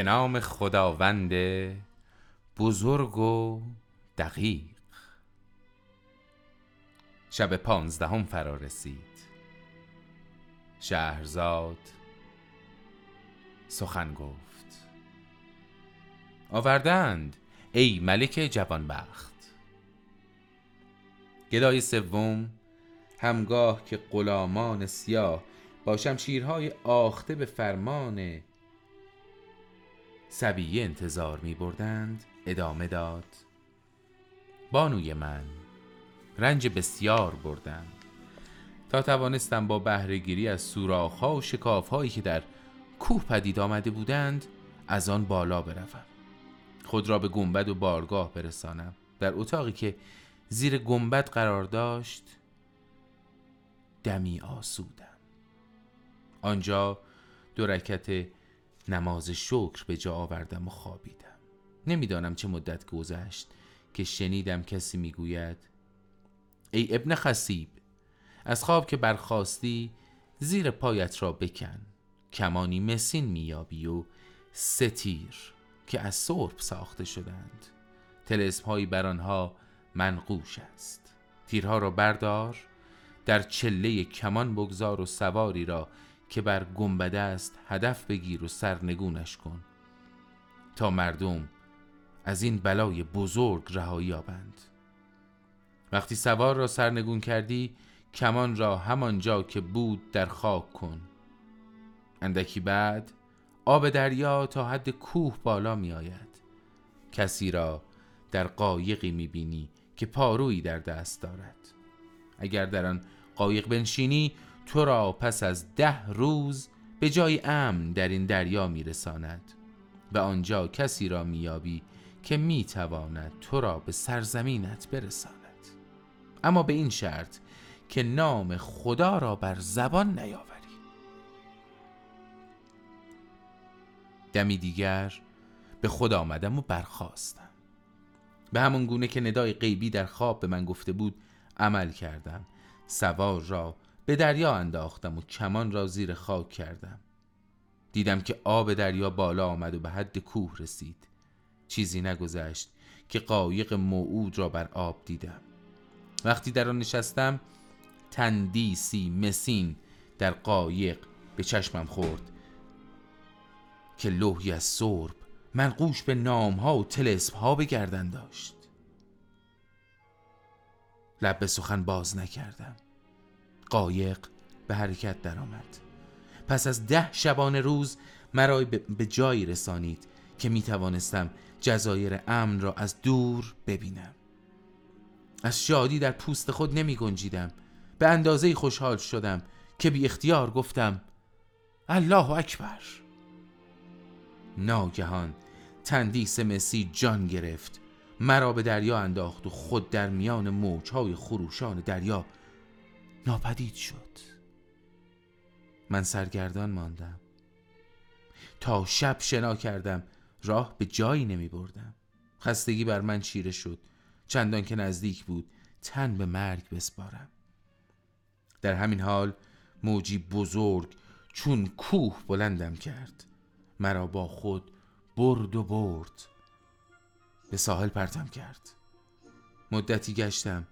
به نام خداوند بزرگ و دقیق. شب پانزدهم فرا رسید. شهرزاد سخن گفت. آوردند ای ملک جوانبخت. گدای سوم همگاه که غلامان سیاه با شمشیرهای آخته به فرمان سبیه انتظار می بردند ادامه داد. بانوی من رنج بسیار بردم. تا توانستم با بهرهگیری از سوراخ‌ها و شکافهایی که در کوه پدید آمده بودند از آن بالا بروم. خود را به گنبد و بارگاه برسانم. در اتاقی که زیر گنبد قرار داشت دمی آسودم. آنجا دو رکت نماز شکر به جا آوردم و خوابیدم. نمی‌دانم چه مدت گذشت که شنیدم کسی می‌گوید ای ابن خسیب از خواب که برخواستی زیر پایت را بکن کمانی مسین میابی و ستیر که از سرب ساخته شدند. تلسم هایی بر آنها منقوش است. تیرها را بردار در چله کمان بگذار و سواری را که بر گنبده است هدف بگیر و سرنگونش کن. تا مردم از این بلای بزرگ رهایی یابند. وقتی سوار را سرنگون کردی کمان را همانجا که بود در خاک کن. اندکی بعد آب دریا تا حد کوه بالا می آید. کسی را در قایقی می بینی که پارویی در دست دارد. اگر در آن قایق بنشینی تو را پس از ده روز به جای امن در این دریا میرساند و آنجا کسی را میابی که می‌تواند تو را به سرزمینت برساند. اما به این شرط که نام خدا را بر زبان نیاوری. دمی دیگر به خود آمدم و برخواستم به همون گونه که ندای غیبی در خواب به من گفته بود عمل کردم. سوار را به دریا انداختم و کمان را زیر خاک کردم. دیدم که آب دریا بالا آمد و به حد کوه رسید. چیزی نگذشت که قایق موعود را بر آب دیدم. وقتی در آن نشستم تندیسی مسین در قایق به چشمم خورد که لوحی از سرب منقوش به نام ها و تلسم ها بگردن داشت. لب به سخن باز نکردم. قایق به حرکت درآمد. پس از ده شبانه روز مرا به جایی رسانید که می توانستم جزایر امن را از دور ببینم. از شادی در پوست خود نمی گنجیدم. به اندازه خوشحال شدم که بی اختیار گفتم الله اکبر. ناگهان تندیس مسی جان گرفت. مرا به دریا انداخت و خود در میان موجهای خروشان دریا ناپدید شد. من سرگردان ماندم. تا شب شنا کردم. راه به جایی نمی بردم. خستگی بر من چیره شد. چندان که نزدیک بود. تن به مرگ بسپارم. در همین حال موجی بزرگ چون کوه بلندم کرد. مرا با خود برد و برد. به ساحل پرتم کرد. مدتی گشتم.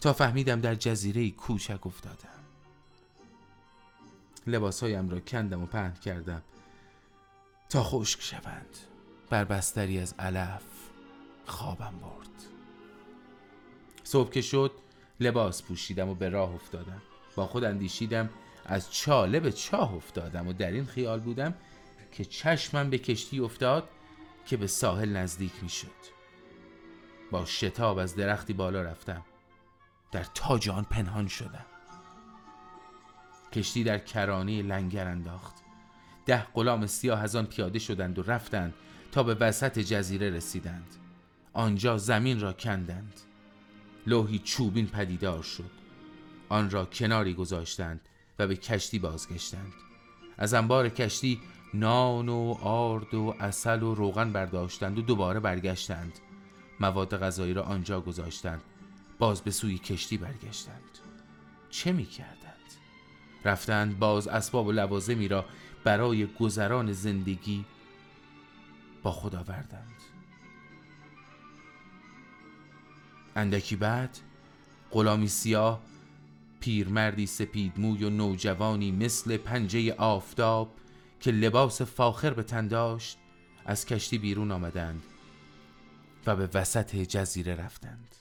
تا فهمیدم در جزیره کوچک افتادم. لباسهایم را کندم و پهن کردم تا خشک شوند. بر بستری از علف خوابم برد. صبح که شد لباس پوشیدم و به راه افتادم. با خود اندیشیدم از چاله به چاه افتادم و در این خیال بودم که چشمم به کشتی افتاد که به ساحل نزدیک می شد با شتاب از درختی بالا رفتم. در تاج آن پنهان شدم. کشتی در کرانه لنگر انداخت. ده غلام سیاه از آن پیاده شدند و رفتند تا به وسط جزیره رسیدند. آنجا زمین را کندند. لوحی چوبین پدیدار شد. آن را کناری گذاشتند و به کشتی بازگشتند. از انبار کشتی نان و آرد و اصل و روغن برداشتند و دوباره برگشتند. مواد غذایی را آنجا گذاشتند. باز به سوی کشتی برگشتند. چه می کردند؟ رفتند باز اسباب و لوازمی را برای گذران زندگی با خود آوردند. اندکی بعد غلامی سیاه پیرمردی سپید موی و نوجوانی مثل پنجه آفتاب که لباس فاخر به تن داشت از کشتی بیرون آمدند و به وسط جزیره رفتند.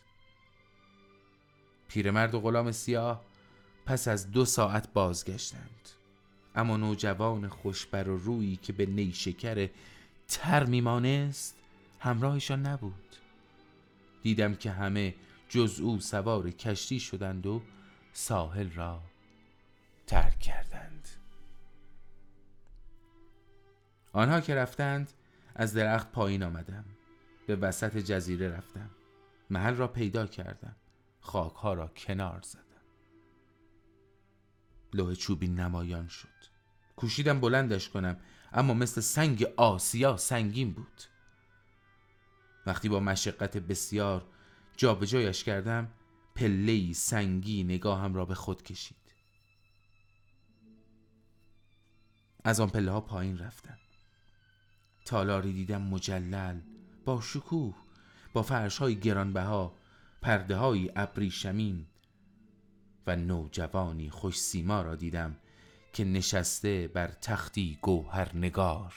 پیرمرد و غلام سیاه پس از دو ساعت بازگشتند. اما نوجوان خوشبر و رویی که به نیشکر تر میمانست همراهشان نبود. دیدم که همه جز او سوار کشتی شدند و ساحل را ترک کردند. آنها که رفتند از درخت پایین آمدم. به وسط جزیره رفتم. محل را پیدا کردم. خاکها را کنار زدم. لوح چوبی نمایان شد. کوشیدم بلندش کنم اما مثل سنگ آسیا سنگین بود. وقتی با مشقت بسیار جابجایش کردم پلهی سنگی نگاهم را به خود کشید. از آن پله ها پایین رفتم. تالاری دیدم مجلل با شکوه با فرش های گرانبها پرده های ابریشمین و نوجوانی خوش سیما را دیدم که نشسته بر تختی گوهر نگار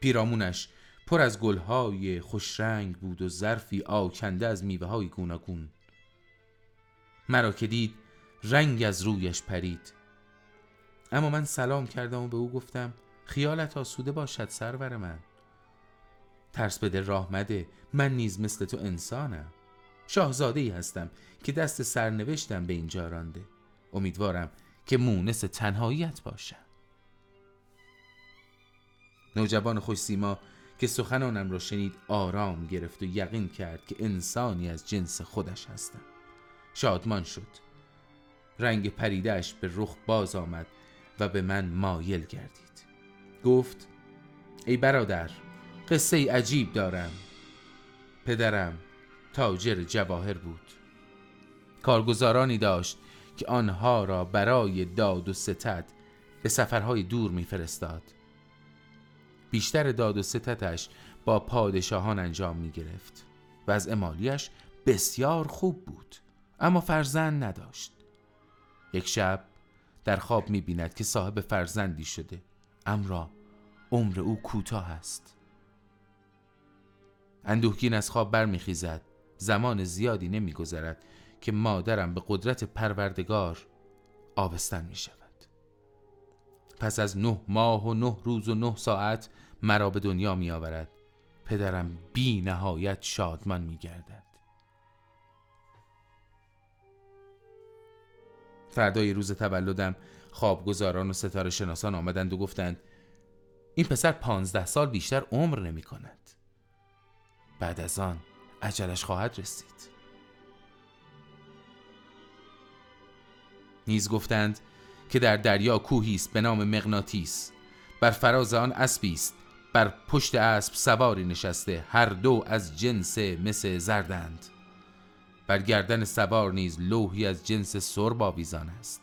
پیرامونش پر از گلهای خوشرنگ بود و ظرفی آکنده از میوه های گوناگون. مرا که دید رنگ از رویش پرید. اما من سلام کردم و به او گفتم خیالت آسوده باشد سرور من. ترس بده راه مده. من نیز مثل تو انسانم. شاهزاده ای هستم که دست سرنوشتم به اینجا رانده. امیدوارم که مونس تنهاییت باشم. نوجوان خوش سیما که سخنانم را شنید آرام گرفت و یقین کرد که انسانی از جنس خودش هستم. شادمان شد. رنگ پریدهش به رخ باز آمد و به من مایل گردید. گفت ای برادر قصه عجیب دارم. پدرم تاجر جواهر بود. کارگزارانی داشت که آنها را برای داد و ستد به سفرهای دور میفرستاد. بیشتر داد و ستتش با پادشاهان انجام می گرفت و از امالیش بسیار خوب بود اما فرزند نداشت. یک شب در خواب می بیند که صاحب فرزندی شده امرا عمر او کوتاه است. اندوهگین از خواب برمیخیزد. زمان زیادی نمیگذرد که مادرم به قدرت پروردگار آبستن می شود پس از نه ماه و نه روز و نه ساعت مرا به دنیا می آورد پدرم بی نهایت شادمان می گردد فردای روز تولدم خوابگزاران و ستاره شناسان آمدند و گفتند این پسر پانزده سال بیشتر عمر نمی کند بعد از آن عجلش خواهد رسید. نیز گفتند که در دریا کوهی است به نام مغناطیس. بر فراز آن اسبی است. بر پشت اسب سواری نشسته. هر دو از جنس مس زردند. بر گردن سوار نیز لوحی از جنس سرب آویزان است.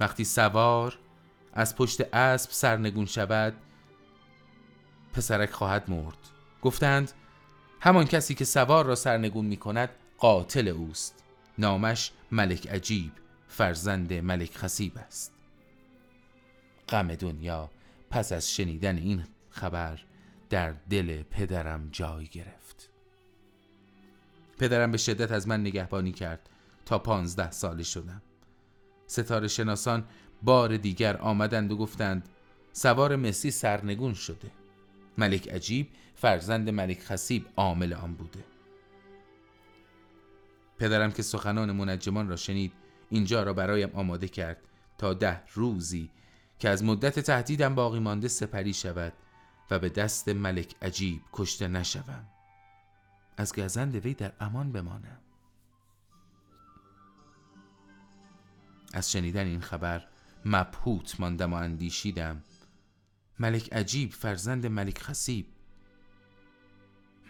وقتی سوار از پشت اسب سرنگون شود پسرک خواهد مرد. گفتند همان کسی که سوار را سرنگون می کند قاتل اوست. نامش ملک عجیب فرزند ملک خسیب است. غم دنیا پس از شنیدن این خبر در دل پدرم جای گرفت. پدرم به شدت از من نگهبانی کرد تا پانزده ساله شدم. ستاره شناسان بار دیگر آمدند و گفتند سوار مسی سرنگون شده. ملک عجیب فرزند ملک خسیب عامل آن بوده. پدرم که سخنان منجمان را شنید اینجا را برایم آماده کرد تا ده روزی که از مدت تهدیدم باقی مانده سپری شود و به دست ملک عجیب کشته نشوم. از گزند وی در امان بمانم. از شنیدن این خبر مبهوت ماندم و اندیشیدم ملک عجیب فرزند ملک خسیب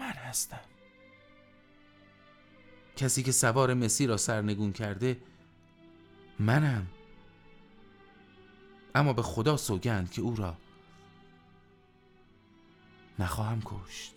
من هستم. کسی که سوار مسی را سرنگون کرده منم. اما به خدا سوگند که او را نخواهم کشت.